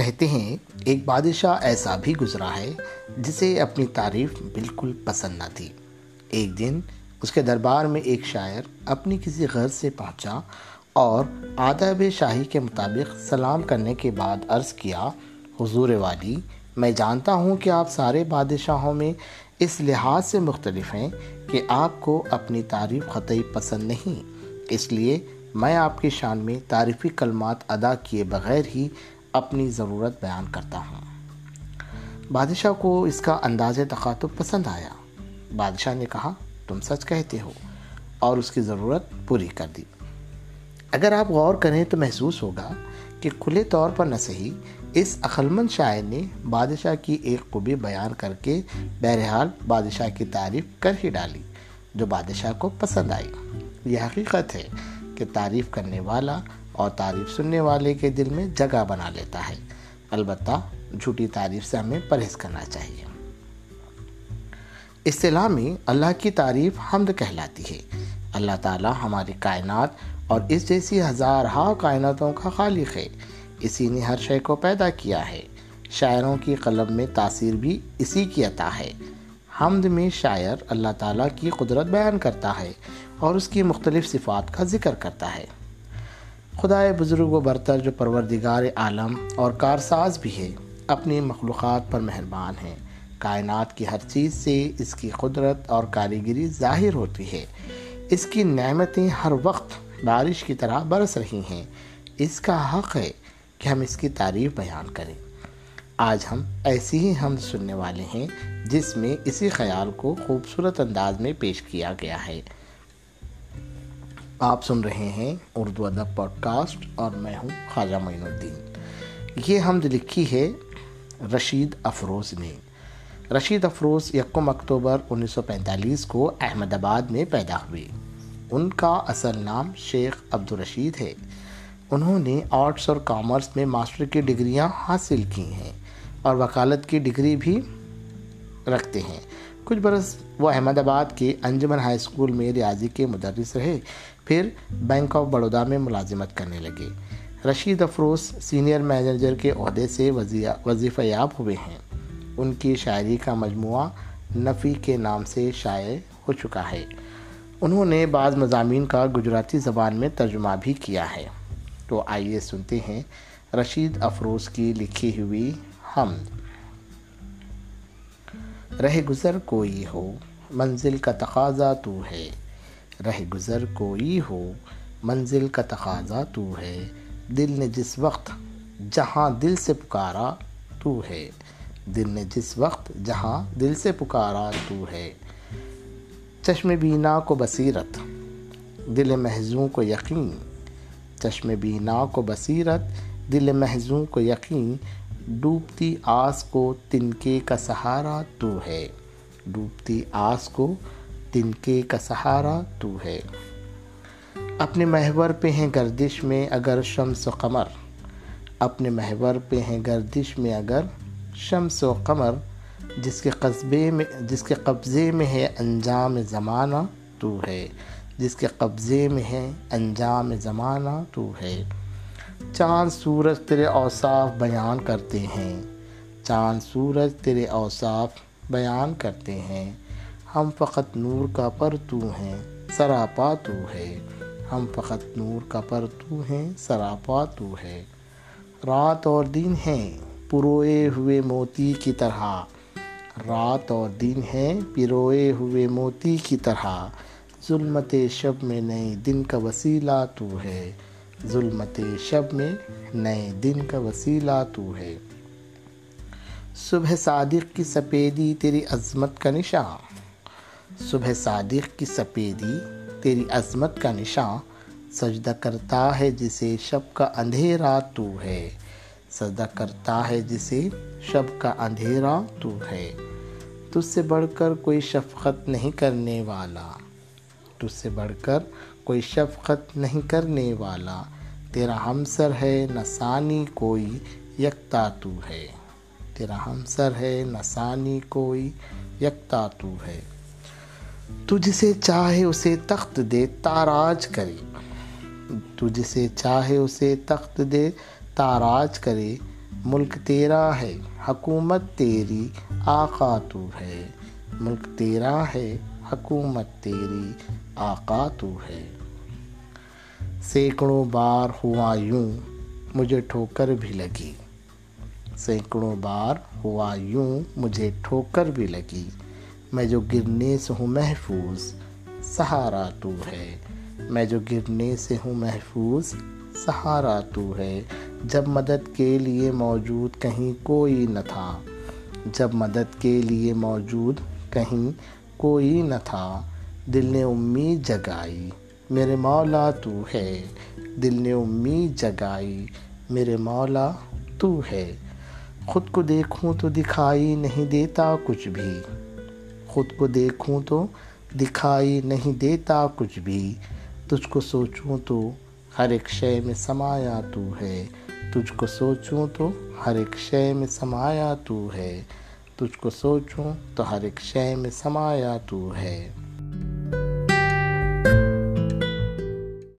کہتے ہیں، ایک بادشاہ ایسا بھی گزرا ہے جسے اپنی تعریف بالکل پسند نہ تھی۔ ایک دن اس کے دربار میں ایک شاعر اپنی کسی غرض سے پہنچا اور آداب شاہی کے مطابق سلام کرنے کے بعد عرض کیا، حضور والی، میں جانتا ہوں کہ آپ سارے بادشاہوں میں اس لحاظ سے مختلف ہیں کہ آپ کو اپنی تعریف خطی پسند نہیں۔ اس لیے میں آپ کی شان میں تعریفی کلمات ادا کیے بغیر ہی اپنی ضرورت بیان کرتا ہوں۔ بادشاہ کو اس کا انداز تخاطب پسند آیا۔ بادشاہ نے کہا، تم سچ کہتے ہو اور اس کی ضرورت پوری کر دی۔ اگر آپ غور کریں تو محسوس ہوگا کہ کھلے طور پر نہ صحیح، اس عقلمند شاعر نے بادشاہ کی ایک خوبی بیان کر کے بہرحال بادشاہ کی تعریف کر ہی ڈالی، جو بادشاہ کو پسند آئی۔ یہ حقیقت ہے کہ تعریف کرنے والا اور تعریف سننے والے کے دل میں جگہ بنا لیتا ہے۔ البتہ جھوٹی تعریف سے ہمیں پرہیز کرنا چاہیے۔ اصطلاح میں اللہ کی تعریف حمد کہلاتی ہے۔ اللہ تعالیٰ ہماری کائنات اور اس جیسی ہزار ہا کائناتوں کا خالق ہے۔ اسی نے ہر شے کو پیدا کیا ہے۔ شاعروں کی قلم میں تاثیر بھی اسی کی عطا ہے۔ حمد میں شاعر اللہ تعالیٰ کی قدرت بیان کرتا ہے اور اس کی مختلف صفات کا ذکر کرتا ہے۔ خدا بزرگ و برتر جو پروردگار عالم اور کارساز بھی ہے اپنی مخلوقات پر مہربان ہیں۔ کائنات کی ہر چیز سے اس کی قدرت اور کاریگری ظاہر ہوتی ہے۔ اس کی نعمتیں ہر وقت بارش کی طرح برس رہی ہیں۔ اس کا حق ہے کہ ہم اس کی تعریف بیان کریں۔ آج ہم ایسی ہی ہم سننے والے ہیں، جس میں اسی خیال کو خوبصورت انداز میں پیش کیا گیا ہے۔ آپ سن رہے ہیں اردو ادب پوڈ کاسٹ اور میں ہوں خواجہ معین الدین۔ یہ حمد لکھی ہے رشید افروز نے۔ رشید افروز یکم اکتوبر انیس سو پینتالیس کو احمد آباد میں پیدا ہوئے۔ ان کا اصل نام شیخ عبدالرشید ہے۔ انہوں نے آرٹس اور کامرس میں ماسٹر کی ڈگریاں حاصل کی ہیں اور وکالت کی ڈگری بھی رکھتے ہیں۔ کچھ برس وہ احمد آباد کے انجمن ہائی اسکول میں ریاضی کے مدرس رہے۔ پھر بینک آف بڑودا میں ملازمت کرنے لگے۔ رشید افروز سینئر مینیجر کے عہدے سے وظیفہ یاب ہوئے ہیں۔ ان کی شاعری کا مجموعہ نفی کے نام سے شائع ہو چکا ہے۔ انہوں نے بعض مضامین کا گجراتی زبان میں ترجمہ بھی کیا ہے۔ تو آئیے سنتے ہیں رشید افروز کی لکھی ہوئی ہم۔ رہ گزر کوئی ہو، منزل کا تقاضا تو ہے۔ رہ گزر کوئی ہو، منزل کا تقاضا تو ہے۔ دل نے جس وقت جہاں دل سے پکارا تو ہے۔ دل نے جس وقت جہاں دل سے پکارا تو ہے۔ چشم بینا کو بصیرت، دل محضوں کو یقین۔ چشم بینا کو بصیرت، دل محضوں کو یقین۔ ڈوبتی آس کو تنکے کا سہارا تو ہے۔ ڈوبتی آس کو تنکے کا سہارا تو ہے۔ اپنے محور پہ ہیں گردش میں اگر شمس و قمر۔ اپنے محور پہ ہیں گردش میں اگر شمس و قمر۔ جس کے قصبے میں، جس کے قبضے میں ہے انجام زمانہ تو ہے۔ جس کے قبضے میں ہے انجام زمانہ تو ہے۔ چاند سورج تیرے اوصاف بیان کرتے ہیں۔ چاند سورج تیرے اوصاف بیان کرتے ہیں۔ ہم فقط نور کا پر تو ہیں، سراپا تو ہے۔ ہم فقط نور کا پر تو ہیں، سراپا تو ہے۔ رات اور دن ہیں، پروئے ہوئے موتی کی طرح۔ رات اور دن ہیں، پروئے ہوئے موتی کی طرح۔ ظلمت شب میں نئے دن کا وسیلہ تو ہے۔ ظلمت شب میں نئے دن کا وسیلہ تو ہے۔ صبح صادق کی سپیدی تیری عظمت کا نشان۔ صبح صادق کی سپیدی، تیری عظمت کا نشان سجدہ کرتا ہے جسے شب کا اندھیرا تو ہے۔ سجدہ کرتا ہے جسے شب کا اندھیرا تو ہے۔ تجھ سے بڑھ کر کوئی شفقت نہیں کرنے والا۔ تجھ سے بڑھ کر کوئی شفقت نہیں کرنے والا۔ تیرا ہمسر ہے، نسانی کوئی یکتا تو ہے۔ تیرا ہمسر ہے، نسانی کوئی یکتا تو ہے۔ تو جسے چاہے اسے تخت دے تاراج کرے۔ تو جسے چاہے اسے تخت دے تاراج کرے، ملک تیرا ہے، حکومت تیری آقا تو ہے۔ ملک تیرا ہے، حکومت تیری آقا تو ہے۔ سینکڑوں بار ہوا یوں مجھے ٹھوکر بھی لگی۔ سینکڑوں بار ہوا یوں مجھے ٹھوکر بھی لگی۔ میں جو گرنے سے ہوں محفوظ، سہارا تو ہے۔ میں جو گرنے سے ہوں محفوظ، سہارا تو ہے۔ جب مدد کے لیے موجود کہیں کوئی نہ تھا۔ جب مدد کے لیے موجود کہیں کوئی نہ تھا۔ دل نے امید جگائی، میرے مولا تو ہے۔ دل نے امید جگائی، میرے مولا تو ہے۔ خود کو دیکھوں تو دکھائی نہیں دیتا کچھ بھی۔ خود کو دیکھوں تو دکھائی نہیں دیتا کچھ بھی۔ تجھ کو سوچوں تو ہر ایک شے میں سمایا تو ہے۔ تجھ کو سوچوں تو ہر ایک شے میں سمایا تو ہے۔ تجھ کو سوچوں تو ہر ایک شے میں سمایا تو ہے۔